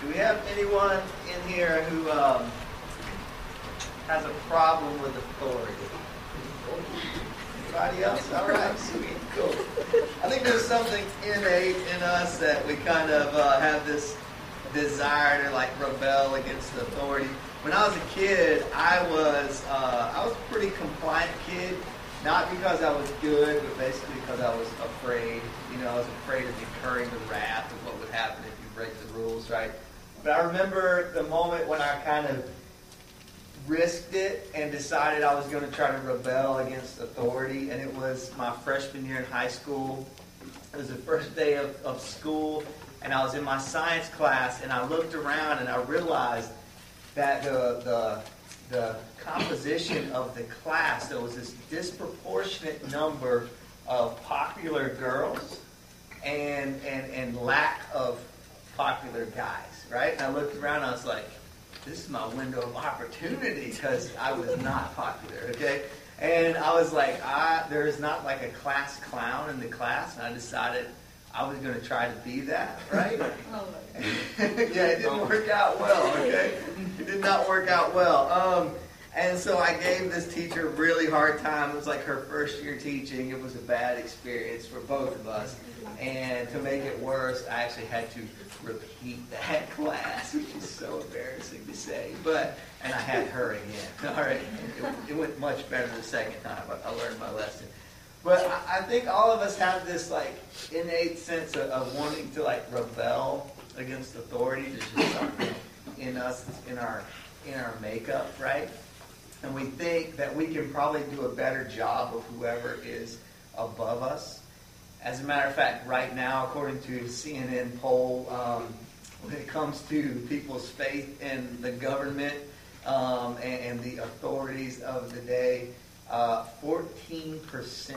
Do we have anyone in here who um, has a problem with authority? Anybody else? All right, sweet, cool. I think there's something innate in us that we kind of uh, have this desire to like rebel against the authority. When I was a kid, I was uh, I was a pretty compliant kid. Not because I was good, but basically because I was afraid. You know, I was afraid of incurring the wrath of what would happen if you break the rules, right? But I remember the moment when I kind of risked it and decided I was going to try to rebel against authority, and it was my freshman year in high school. It was the first day of, of school, and I was in my science class, and I looked around and I realized that the, the, the composition of the class, there was this disproportionate number of popular girls and, and, and lack of popular guys, right? And I looked around and I was like, this is my window of opportunity because I was not popular, okay? And I was like, I, there is not like a class clown in the class, and I decided I was going to try to be that, right? yeah, it didn't work out well, okay? It did not work out well. Um, and so I gave this teacher a really hard time. It was like her first year teaching. It was a bad experience for both of us. And to make it worse, I actually had to repeat that class, which is so embarrassing to say. But and I had her again. All right, it, it went much better the second time. I, learned my lesson. But I, I think all of us have this like innate sense of, of wanting to like rebel against authority. There's just something in us, in our in our makeup, right? And we think that we can probably do a better job of whoever is above us. As a matter of fact, right now, according to CNN poll, um, when it comes to people's faith in the government um, and, and, the authorities of the day, uh, 14%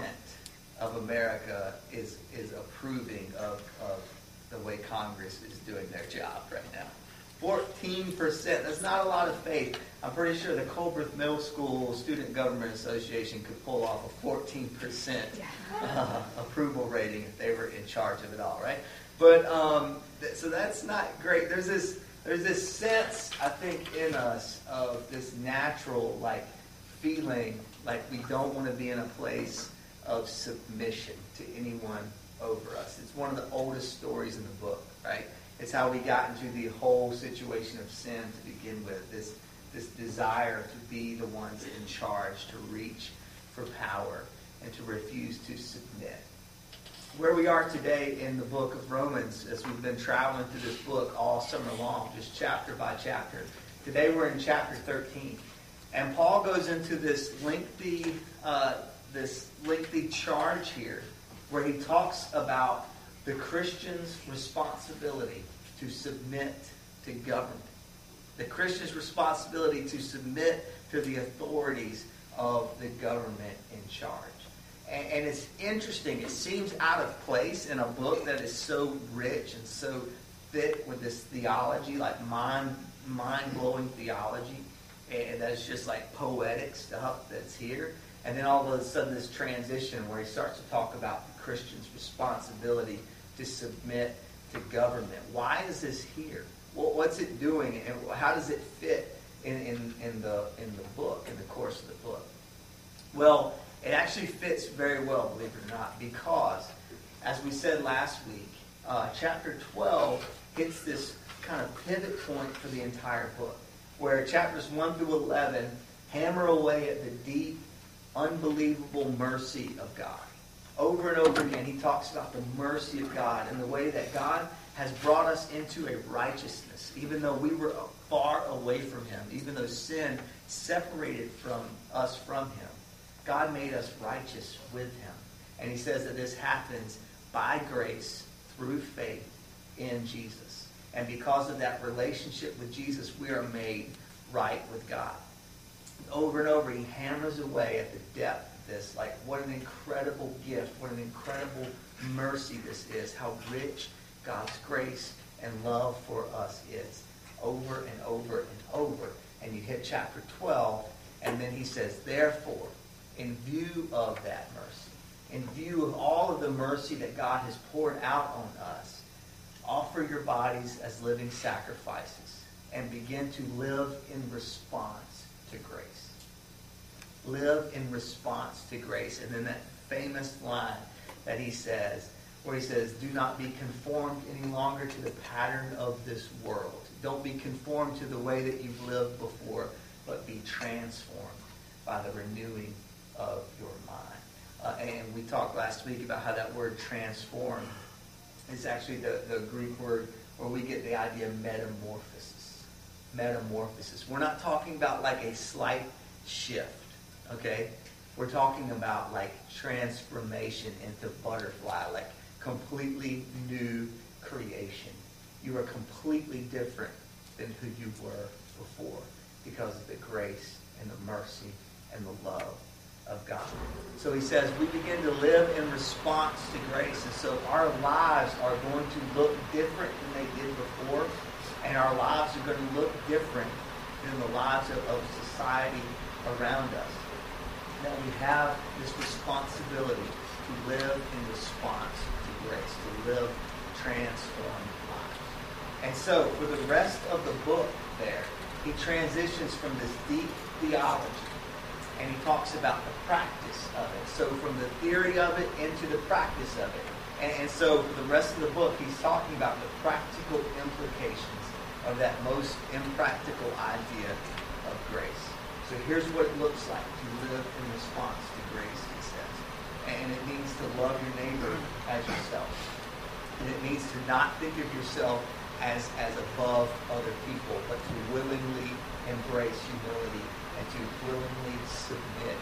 of America is, is approving of, of the way Congress is doing their job right now. 14%. That's not a lot of faith. I'm pretty sure the Culbreth Middle School Student Government Association could pull off a 14% uh, approval rating if they were in charge of it all, right? But um, th- so that's not great. There's this there's this sense I think in us of this natural like feeling like we don't want to be in a place of submission to anyone over us. It's one of the oldest stories in the book, right? It's how we got into the whole situation of sin to begin with. This, this desire to be the ones in charge, to reach for power, and to refuse to submit. Where we are today in the book of Romans, as we've been traveling through this book all summer long, just chapter by chapter. Today we're in chapter 13. And Paul goes into this lengthy, uh, this lengthy charge here where he talks about the Christian's responsibility to submit to government. The Christian's responsibility to submit to the authorities of the government in charge. And, and it's interesting. It seems out of place in a book that is so rich and so thick with this theology, like mind mind blowing theology, and that's just like poetic stuff that's here. And then all of a sudden, this transition where he starts to talk about Christian's responsibility to submit to government. Why is this here? Well, what's it doing, and how does it fit in, in, in, the, in the book, in the course of the book? Well, it actually fits very well, believe it or not, because, as we said last week, uh, chapter 12 hits this kind of pivot point for the entire book, where chapters 1 through 11 hammer away at the deep, unbelievable mercy of God over and over again, he talks about the mercy of God and the way that God has brought us into a righteousness, even though we were far away from him, even though sin separated from us from him. God made us righteous with him. And he says that this happens by grace through faith in Jesus. And because of that relationship with Jesus, we are made right with God. Over and over, he hammers away at the depth this. Like, what an incredible gift, what an incredible mercy this is, how rich God's grace and love for us is. Over and over and over. And you hit chapter 12, and then he says, Therefore, in view of that mercy, in view of all of the mercy that God has poured out on us, offer your bodies as living sacrifices and begin to live in response to grace. Live in response to grace. And then that famous line that he says, where he says, Do not be conformed any longer to the pattern of this world. Don't be conformed to the way that you've lived before, but be transformed by the renewing of your mind. Uh, and we talked last week about how that word transform is actually the, the Greek word where we get the idea of metamorphosis. Metamorphosis. We're not talking about like a slight shift, okay? We're talking about like transformation into butterfly, like completely new creation. You are completely different than who you were before because of the grace and the mercy and the love of God. So he says we begin to live in response to grace. And so our lives are going to look different than they did before. And our lives are going to look different than the lives of, of society around us. That we have this responsibility to live in response to grace, to live transformed lives. And so for the rest of the book there, he transitions from this deep theology and he talks about the practice of it. So from the theory of it into the practice of it. And, and so for the rest of the book, he's talking about the practical implications of that most impractical idea of grace. So here's what it looks like to live in response to grace, he says. And it means to love your neighbor as yourself. And it means to not think of yourself as, as above other people, but to willingly embrace humility and to willingly submit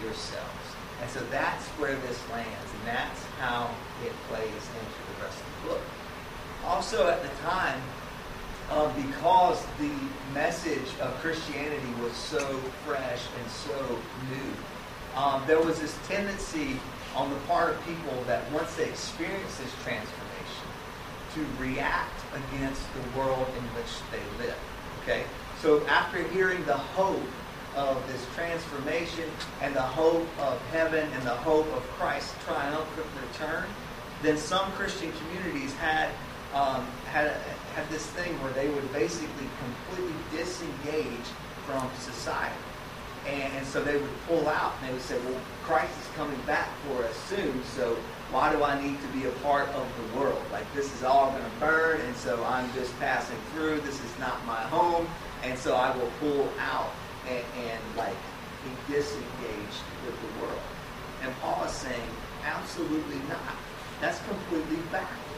yourselves. And so that's where this lands, and that's how it plays into the rest of the book. Also, at the time, um, because the message of Christianity was so fresh and so new, um, there was this tendency on the part of people that once they experienced this transformation, to react against the world in which they live. Okay? So after hearing the hope of this transformation and the hope of heaven and the hope of Christ's triumphant return, then some Christian communities had um, had had this thing where they would basically completely disengage from society. And, and, so they would pull out and they would say, well, Christ is coming back for us soon, so why do I need to be a part of the world? Like, this is all going to burn, and so I'm just passing through. This is not my home, and so I will pull out and, and like be disengaged with the world. And Paul is saying, absolutely not. That's completely backwards.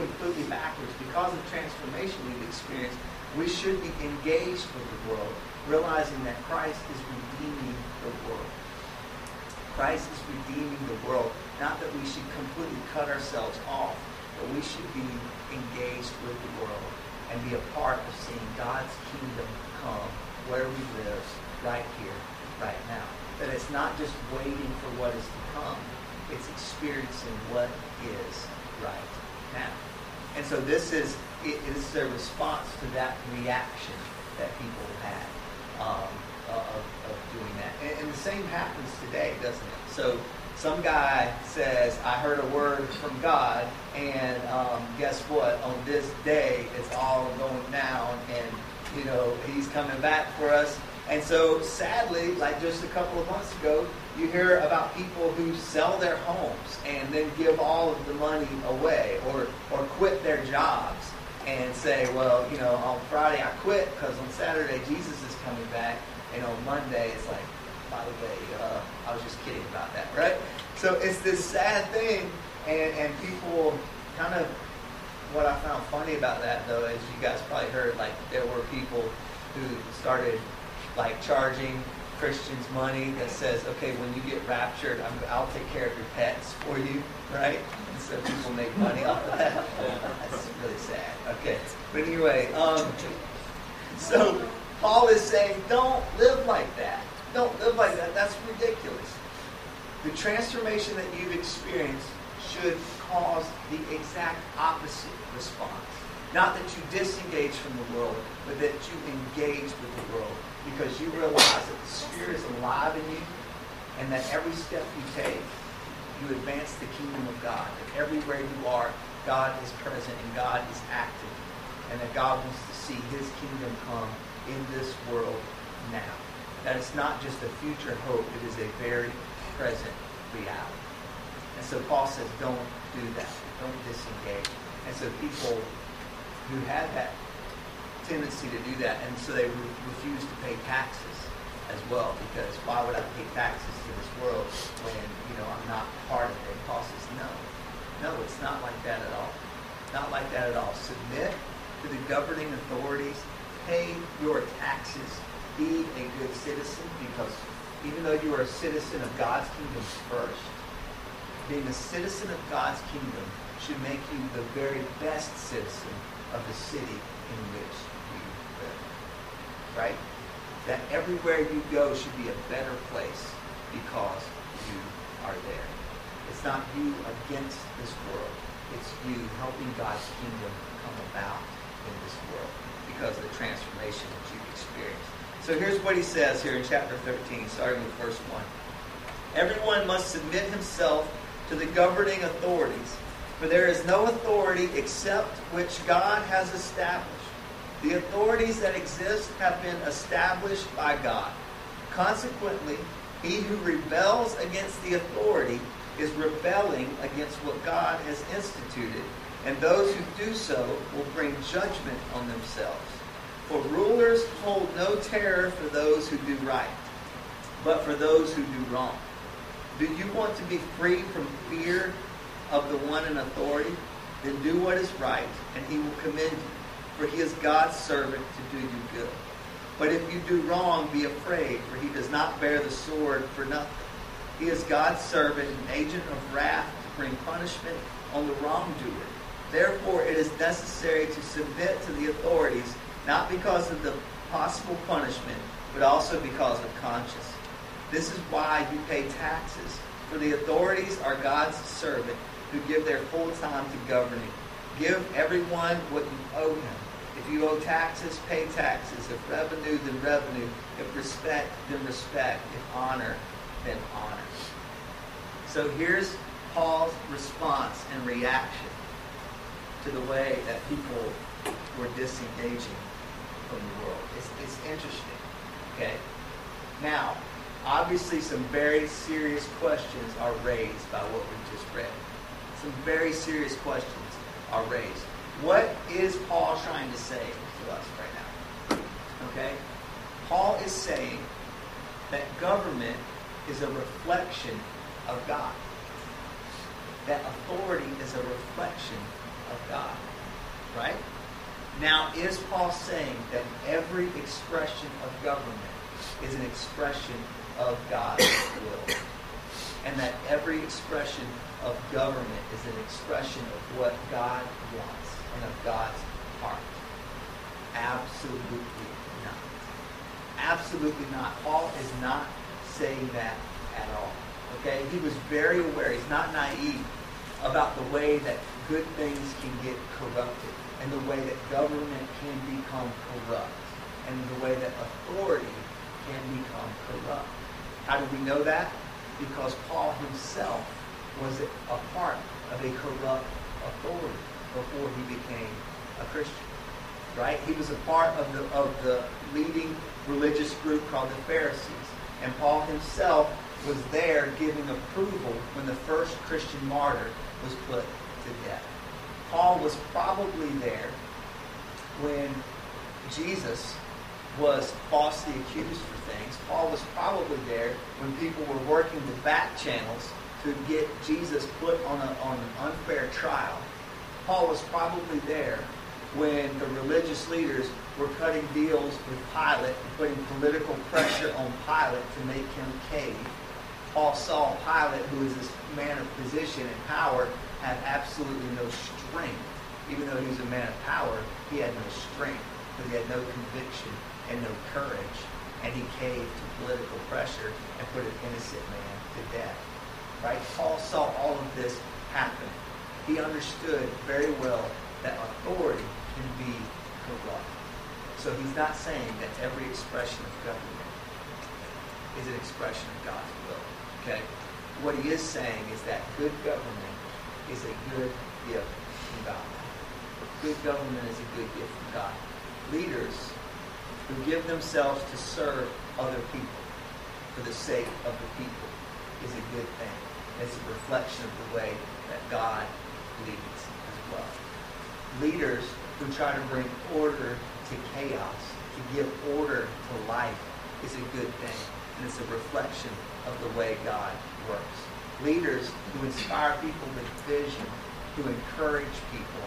Completely backwards. Because of transformation we've experienced, we should be engaged with the world, realizing that Christ is redeeming the world. Christ is redeeming the world. Not that we should completely cut ourselves off, but we should be engaged with the world and be a part of seeing God's kingdom come where we live right here, right now. That it's not just waiting for what is to come, it's experiencing what is right now. And so this is it is a response to that reaction that people had um, of, of doing that. And, and the same happens today, doesn't it? So some guy says, I heard a word from God, and um, guess what? On this day, it's all going down, and you know, he's coming back for us. And so, sadly, like just a couple of months ago, you hear about people who sell their homes and then give all of the money away or, or quit their jobs and say, well, you know, on Friday I quit because on Saturday Jesus is coming back. And on Monday it's like, by the way, uh, I was just kidding about that, right? So it's this sad thing, and, and people kind of what I found funny about that though is you guys probably heard like there were people who started like charging Christians money that says, okay, when you get raptured, i will take care of your pets for you, right? And so people make money off of that. That's really sad. Okay, but anyway, um, so Paul is saying, don't live like that. Don't live like that. That's ridiculous. The transformation that you've experienced should cause the exact opposite response. Not that you disengage from the world, but that you engage with the world because you realize that the Spirit is alive in you and that every step you take, you advance the kingdom of God. That everywhere you are, God is present and God is active, and that God wants to see his kingdom come in this world now. That it's not just a future hope, it is a very present reality. And so Paul says, don't do that. Don't disengage. And so people who had that tendency to do that, and so they re- refuse to pay taxes as well, because why would I pay taxes to this world when, you know, I'm not part of it? Paul says, no. No, it's not like that at all. Not like that at all. Submit to the governing authorities. Pay your taxes. Be a good citizen because even though you are a citizen of God's kingdom first, being a citizen of God's kingdom should make you the very best citizen of the city in which. Right? That everywhere you go should be a better place because you are there. It's not you against this world. It's you helping God's kingdom come about in this world because of the transformation that you've experienced. So here's what he says here in chapter 13, starting with verse 1. Everyone must submit himself to the governing authorities, for there is no authority except which God has established. The authorities that exist have been established by God. Consequently, he who rebels against the authority is rebelling against what God has instituted, and those who do so will bring judgment on themselves. For rulers hold no terror for those who do right, but for those who do wrong. Do you want to be free from fear of the one in authority? Then do what is right, and he will commend you, for he is God's servant to do you good. But if you do wrong, be afraid, for he does not bear the sword for nothing. He is God's servant, an agent of wrath to bring punishment on the wrongdoer. Therefore, it is necessary to submit to the authorities, not because of the possible punishment, but also because of conscience. This is why you pay taxes, for the authorities are God's servant who give their full time to governing. Give everyone what you owe him. If you owe taxes, pay taxes. If revenue, then revenue. If respect, then respect. If honor, then honor. So here's Paul's response and reaction to the way that people were disengaging from the world. It's, it's interesting. Okay? Now, obviously some very serious questions are raised by what we just read. Some very serious questions are raised. What is Paul trying to say to us right now? Okay? Paul is saying that government is a reflection of God. That authority is a reflection of God. Right? Now, is Paul saying that every expression of government is an expression of God's will? And that every expression of government is an expression of what God wants and of God's heart? Absolutely not. Absolutely not. Paul is not saying that at all. Okay? He was very aware. He's not naive about the way that good things can get corrupted and the way that government can become corrupt and the way that authority can become corrupt. How do we know that? Because Paul himself was a part of a corrupt authority before he became a Christian. Right? He was a part of the of the leading religious group called the Pharisees. And Paul himself was there giving approval when the first Christian martyr was put to death. Paul was probably there when Jesus was falsely accused for things. Paul was probably there when people were working the back channels to get Jesus put on, a, on an unfair trial. Paul was probably there when the religious leaders were cutting deals with Pilate and putting political pressure on Pilate to make him cave. Paul saw Pilate, who is this man of position and power, have absolutely no strength. Even though he was a man of power, he had no strength because he had no conviction and no courage. And he caved to political pressure and put an innocent man to death. Right? Paul saw all of this happen. He understood very well that authority can be corrupt. So he's not saying that every expression of government is an expression of God's will. Okay? What he is saying is that good government is a good gift from God. Good government is a good gift from God. Leaders who give themselves to serve other people for the sake of the people is a good thing. It's a reflection of the way that God leads as well. Leaders who try to bring order to chaos, to give order to life, is a good thing. And it's a reflection of the way God works. Leaders who inspire people with vision, who encourage people,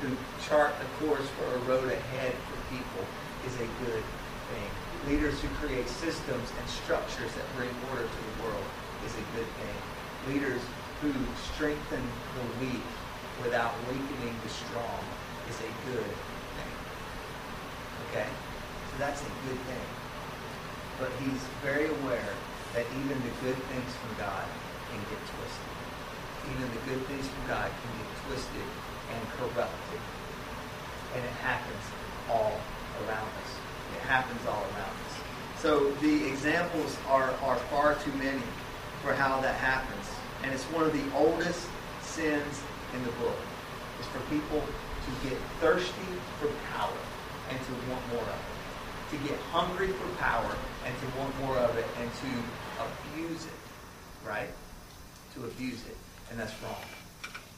who chart a course for a road ahead for people is a good thing. Leaders who create systems and structures that bring order to the world is a good thing. Leaders who strengthen the weak without weakening the strong is a good thing. Okay? So that's a good thing. But he's very aware that even the good things from God can get twisted. Even the good things from God can get twisted and corrupted. And it happens all around us. It happens all around us. So the examples are, are far too many for how that happens. And it's one of the oldest sins in the book. It's for people to get thirsty for power and to want more of it. To get hungry for power and to want more of it and to abuse it. Right? To abuse it. And that's wrong.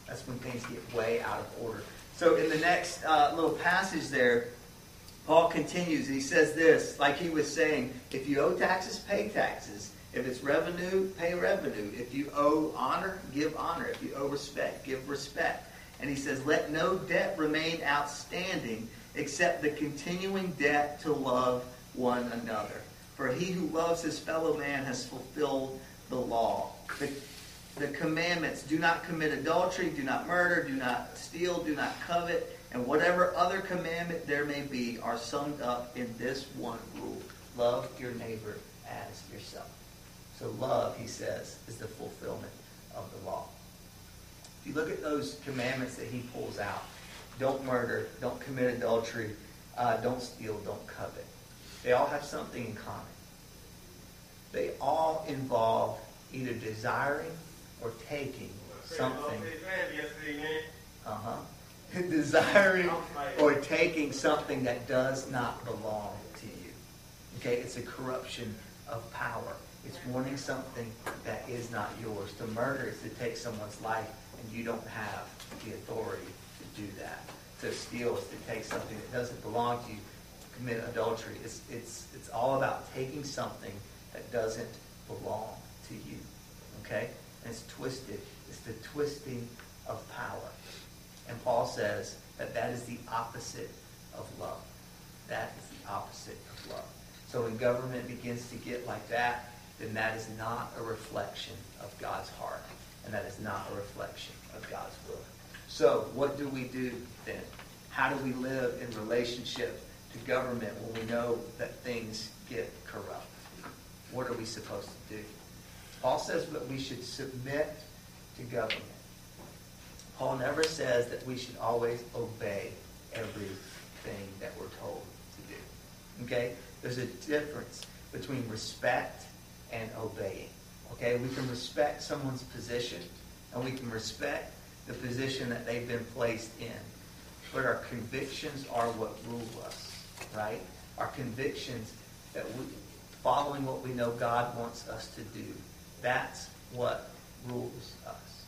That's when things get way out of order. So in the next uh, little passage there, Paul continues. He says this, like he was saying, if you owe taxes, pay taxes. If it's revenue, pay revenue. If you owe honor, give honor. If you owe respect, give respect. And he says, let no debt remain outstanding except the continuing debt to love one another. For he who loves his fellow man has fulfilled the law. The, the commandments do not commit adultery, do not murder, do not steal, do not covet, and whatever other commandment there may be are summed up in this one rule love your neighbor as yourself. So, love, he says, is the fulfillment of the law. If you look at those commandments that he pulls out don't murder, don't commit adultery, uh, don't steal, don't covet they all have something in common. They all involve either desiring or taking something. Uh-huh. desiring or taking something that does not belong to you. Okay, it's a corruption of power. It's wanting something that is not yours. To murder is to take someone's life and you don't have the authority to do that. To steal is to take something that doesn't belong to you, commit adultery. It's, it's, it's all about taking something that doesn't belong to you. Okay? And it's twisted. It's the twisting of power. And Paul says that that is the opposite of love. That is the opposite of love. So when government begins to get like that, then that is not a reflection of God's heart. And that is not a reflection of God's will. So what do we do then? How do we live in relationship to government when we know that things get corrupt? What are we supposed to do? Paul says that we should submit to government. Paul never says that we should always obey everything that we're told to do. Okay? There's a difference between respect and obeying. Okay? We can respect someone's position and we can respect the position that they've been placed in. But our convictions are what rule us, right? Our convictions that we, following what we know God wants us to do, that's what rules us.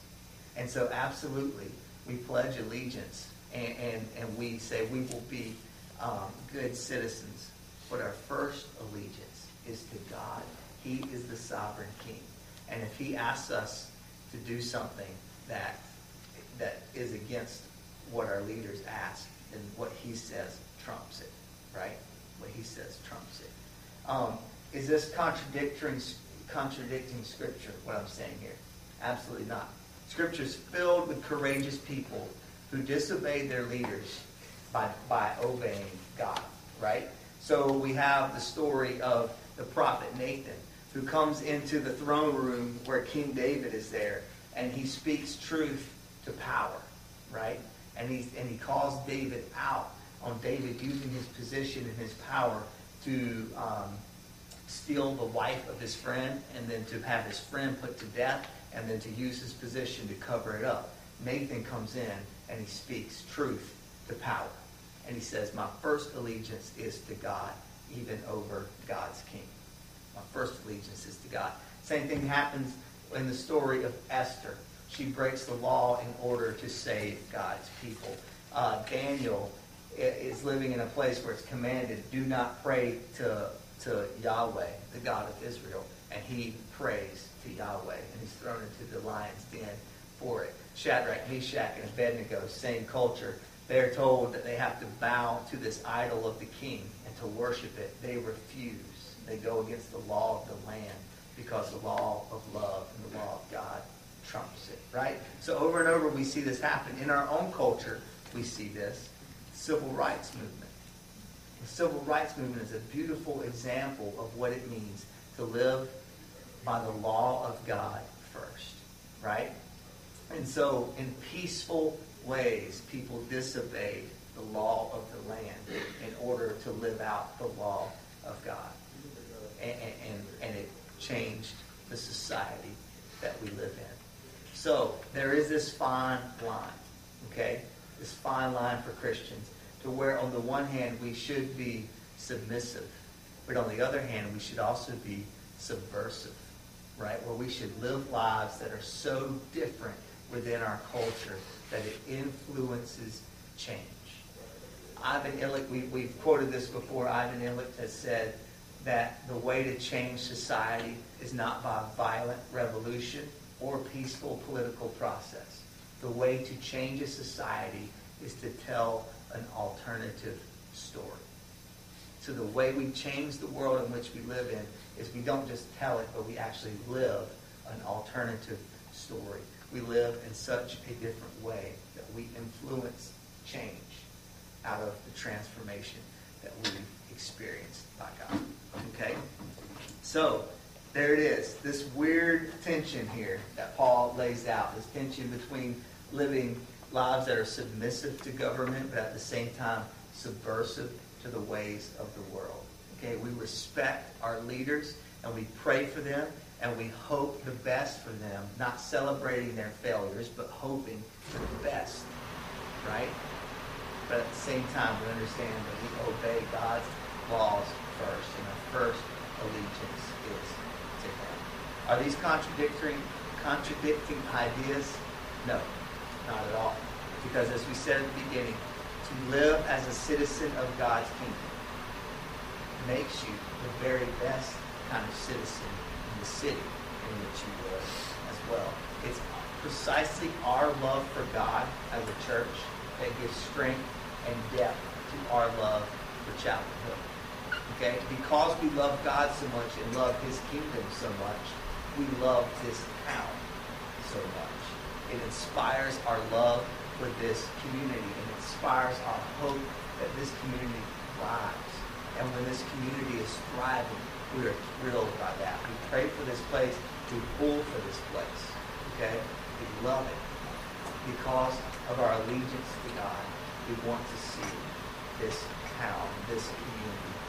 And so, absolutely, we pledge allegiance and, and, and we say we will be um, good citizens. But our first allegiance is to God. He is the sovereign king. And if he asks us to do something that, that is against what our leaders ask, then what he says trumps it, right? What he says trumps it. Um, is this contradicting, contradicting Scripture, what I'm saying here? Absolutely not. Scripture is filled with courageous people who disobeyed their leaders by, by obeying God, right? So we have the story of the prophet Nathan who comes into the throne room where King David is there and he speaks truth to power, right? And, he's, and he calls David out on David using his position and his power to um, steal the wife of his friend and then to have his friend put to death and then to use his position to cover it up. Nathan comes in and he speaks truth to power. And he says, My first allegiance is to God, even over God's king. My first allegiance is to God. Same thing happens in the story of Esther. She breaks the law in order to save God's people. Uh, Daniel is living in a place where it's commanded, do not pray to, to Yahweh, the God of Israel. And he prays to Yahweh, and he's thrown into the lion's den for it. Shadrach, Meshach, and Abednego, same culture. They're told that they have to bow to this idol of the king and to worship it. They refuse. They go against the law of the land because the law of love and the law of God trumps it, right? So over and over we see this happen. In our own culture, we see this. Civil rights movement. The civil rights movement is a beautiful example of what it means to live by the law of God first, right? And so in peaceful ways, people disobeyed the law of the land in order to live out the law of God. And, and, and it changed the society that we live in. So there is this fine line, okay? This fine line for Christians to where on the one hand we should be submissive, but on the other hand we should also be subversive, right? Where we should live lives that are so different within our culture that it influences change. Ivan Illich, we, we've quoted this before, Ivan Illich has said that the way to change society is not by violent revolution or peaceful political process. The way to change a society is to tell an alternative story. So the way we change the world in which we live in is we don't just tell it, but we actually live an alternative story. We live in such a different way that we influence change out of the transformation that we experienced by God. Okay? So, there it is. This weird tension here that Paul lays out. This tension between living lives that are submissive to government, but at the same time subversive to the ways of the world. Okay, we respect our leaders and we pray for them and we hope the best for them, not celebrating their failures, but hoping for the best. Right? But at the same time, we understand that we obey God's laws first, and our first allegiance is to Him. Are these contradictory, contradicting ideas? No, not at all. Because as we said at the beginning, to live as a citizen of God's kingdom makes you the very best kind of citizen in the city in which you live as well. It's precisely our love for God as a church that gives strength and depth to our love for Hill. Okay? Because we love God so much and love his kingdom so much, we love this town so much. It inspires our love for this community and inspires our hope that this community thrives. And when this community is thriving, we are thrilled by that. We pray for this place. We pull for this place. Okay? We love it. Because of our allegiance to God, we want to see this town, this community.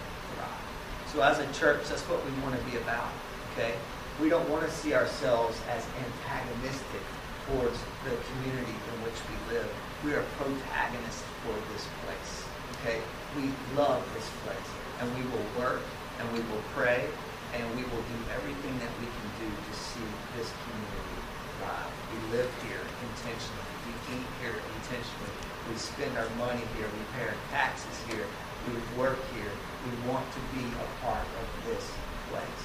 So as a church, that's what we want to be about. Okay? We don't want to see ourselves as antagonistic towards the community in which we live. We are protagonists for this place. Okay? We love this place. And we will work and we will pray and we will do everything that we can do to see this community thrive. We live here intentionally. We eat here intentionally. We spend our money here. We pay our taxes here. We work here. We want to be a part of this place.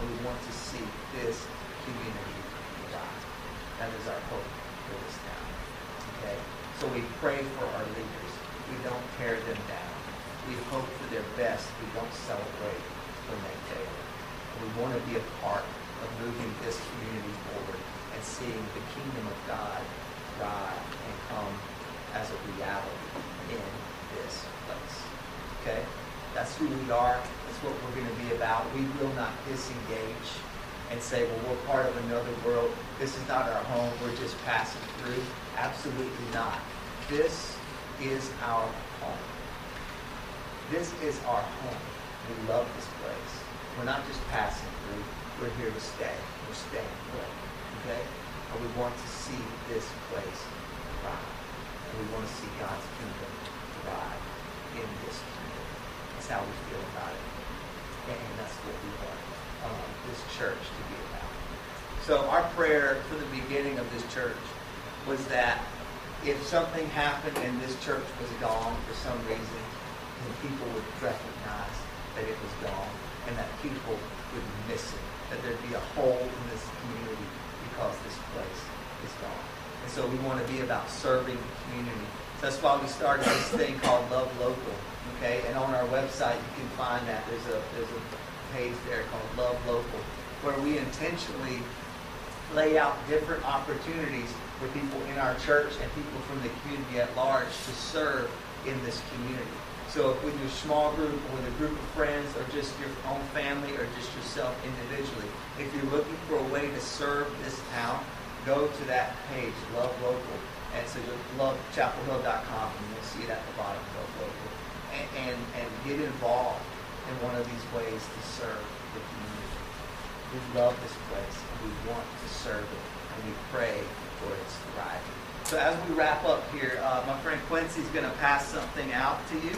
And we want to see this community thrive. That is our hope for this town. Okay? So we pray for our leaders. We don't tear them down. We hope for their best. We don't celebrate when they fail. We want to be a part of moving this community forward and seeing the kingdom of God thrive and come as a reality in this place. Okay? That's who we are. That's what we're going to be about. We will not disengage and say, well, we're part of another world. This is not our home. We're just passing through. Absolutely not. This is our home. This is our home. We love this place. We're not just passing through. We're here to stay. We're staying put. Okay? And we want to see this place thrive. And we want to see God's kingdom thrive in this community. That's how we feel about it. And that's what we want um, this church to be about. So our prayer from the beginning of this church was that if something happened and this church was gone for some reason, then people would recognize that it was gone and that people would miss it, that there'd be a hole in this community because this place is gone. And so we want to be about serving the community. That's why we started this thing called Love Local. Okay, and on our website you can find that there's a there's a page there called Love Local, where we intentionally lay out different opportunities for people in our church and people from the community at large to serve in this community. So if with your small group or with a group of friends or just your own family or just yourself individually, if you're looking for a way to serve this town, go to that page, Love Local. And so you'll love chapelhill.com and you'll see it at the bottom, Love Local. And, and, and get involved in one of these ways to serve the community. We love this place and we want to serve it and we pray for its thriving. So as we wrap up here, uh, my friend Quincy is going to pass something out to you.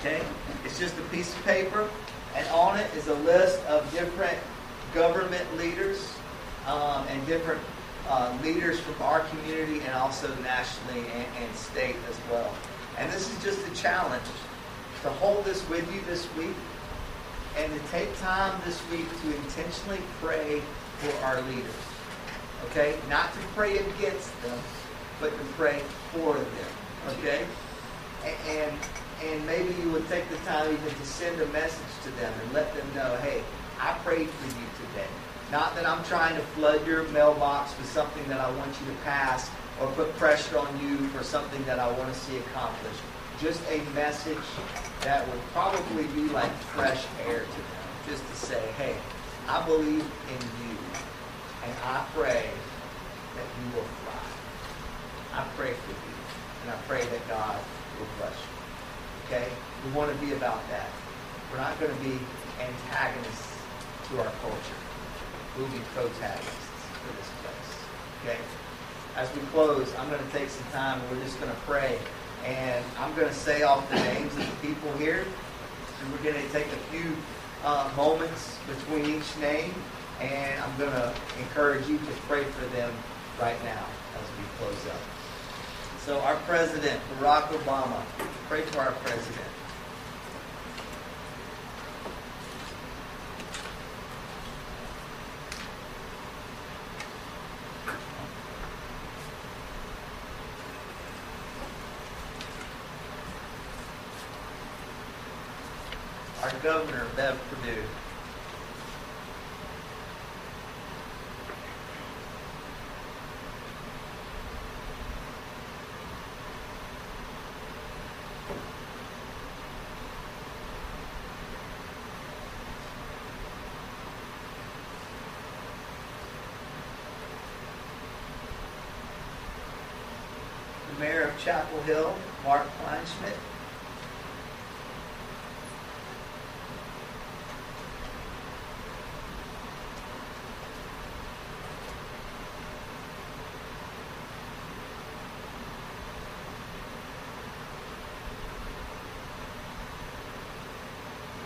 Okay? It's just a piece of paper, and on it is a list of different government leaders um, and different uh, leaders from our community and also nationally and, and state as well. And this is just a challenge to hold this with you this week and to take time this week to intentionally pray for our leaders. Okay? Not to pray against them, but to pray for them. Okay? And and maybe you would take the time even to send a message to them and let them know, hey, I prayed for you today. Not that I'm trying to flood your mailbox with something that I want you to pass or put pressure on you for something that I want to see accomplished just a message that would probably be like fresh air to them, just to say, hey, I believe in you, and I pray that you will thrive. I pray for you, and I pray that God will bless you. Okay? We want to be about that. We're not going to be antagonists to our culture. Be protagonists for this place. Okay? As we close, I'm going to take some time and we're just going to pray and I'm going to say off the names of the people here. And we're going to take a few uh, moments between each name. And I'm going to encourage you to pray for them right now as we close up. So our president, Barack Obama, pray for our president. Governor, Bev Perdue.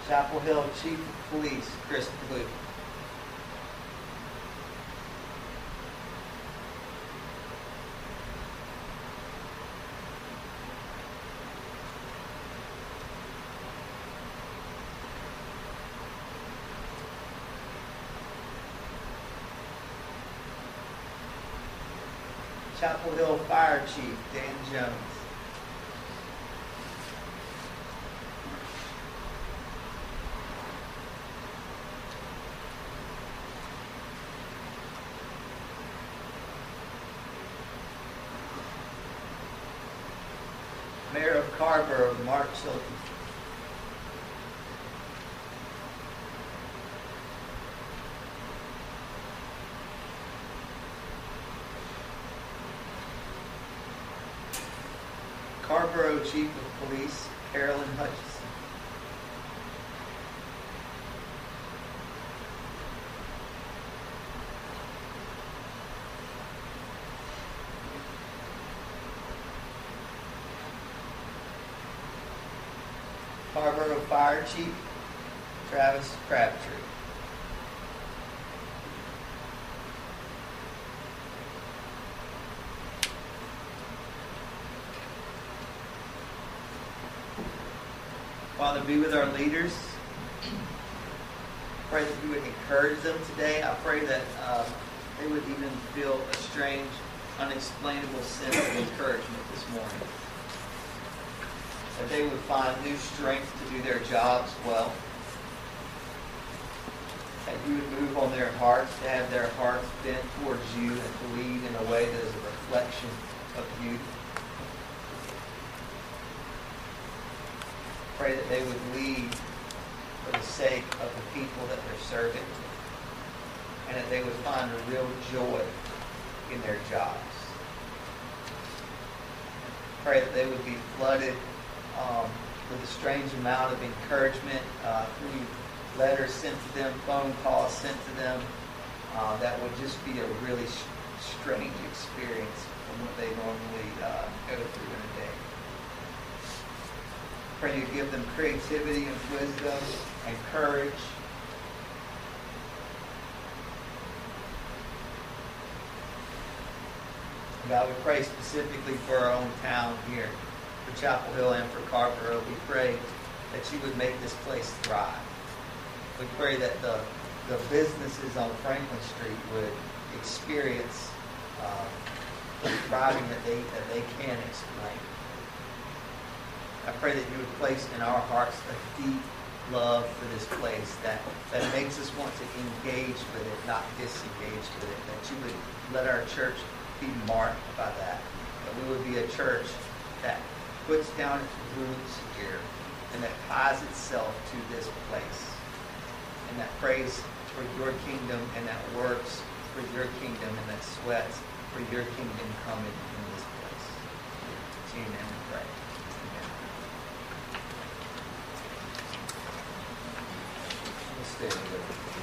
Chapel Hill Chief of Police, Chris Blue. Chapel Hill Fire Chief, Dan Jones. Mayor of Carrboro Chief of Police, Carolyn Hutchison. Carrboro Fire Chief, Travis Crabtree. Father, be with our leaders. Pray that you would encourage them today. I pray that um, they would even feel a strange, unexplainable sense of encouragement this morning. That they would find new strength to do their jobs well. That you would move on their hearts, to have their hearts bent towards you and to lead in a way that is a reflection of you. Pray that they would lead for the sake of the people that they're serving and that they would find a real joy in their jobs. Pray that they would be flooded um, with a strange amount of encouragement uh, through letters sent to them, phone calls sent to them. Uh, that would just be a really strange experience from what they normally uh, go through in a day. Pray you give them creativity and wisdom and courage. God, we pray specifically for our own town here, for Chapel Hill and for Carrboro. We pray that you would make this place thrive. We pray that the, the businesses on Franklin Street would experience uh, the thriving that they, that they can explain. I pray that you would place in our hearts a deep love for this place that, that makes us want to engage with it, not disengage with it. That you would let our church be marked by that. That we would be a church that puts down its roots here and that ties itself to this place. And that prays for your kingdom and that works for your kingdom and that sweats for your kingdom coming in this place. We pray. Stand with me.